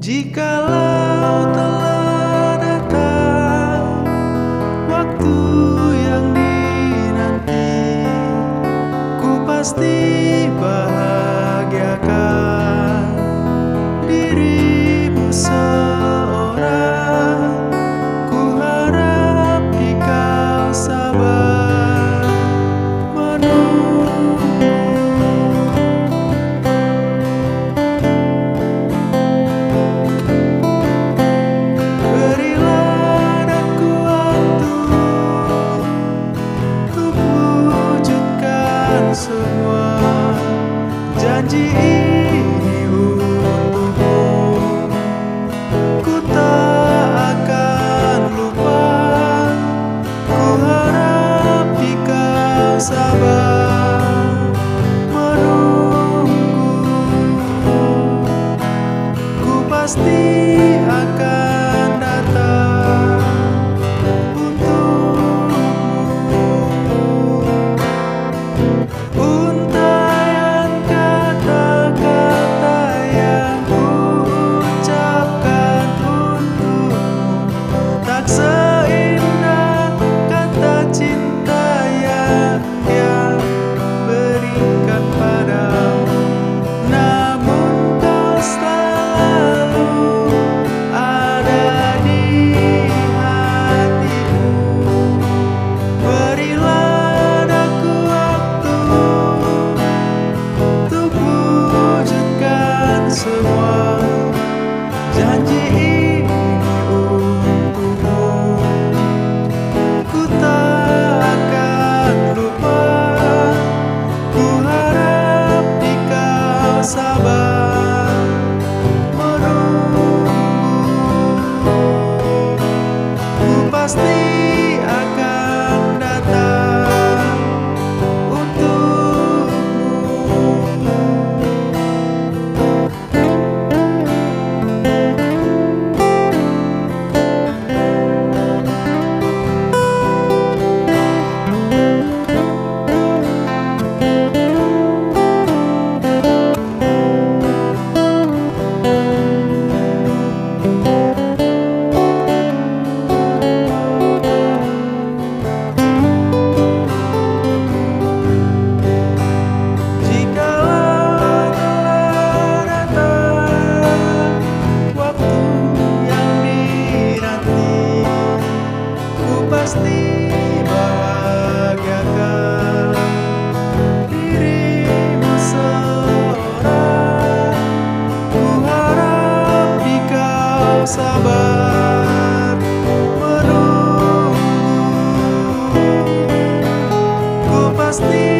Jikalau telah datang waktu yang dinanti, ku pasti bahagiakan diri. thee. sabar menunggu. Ku pasti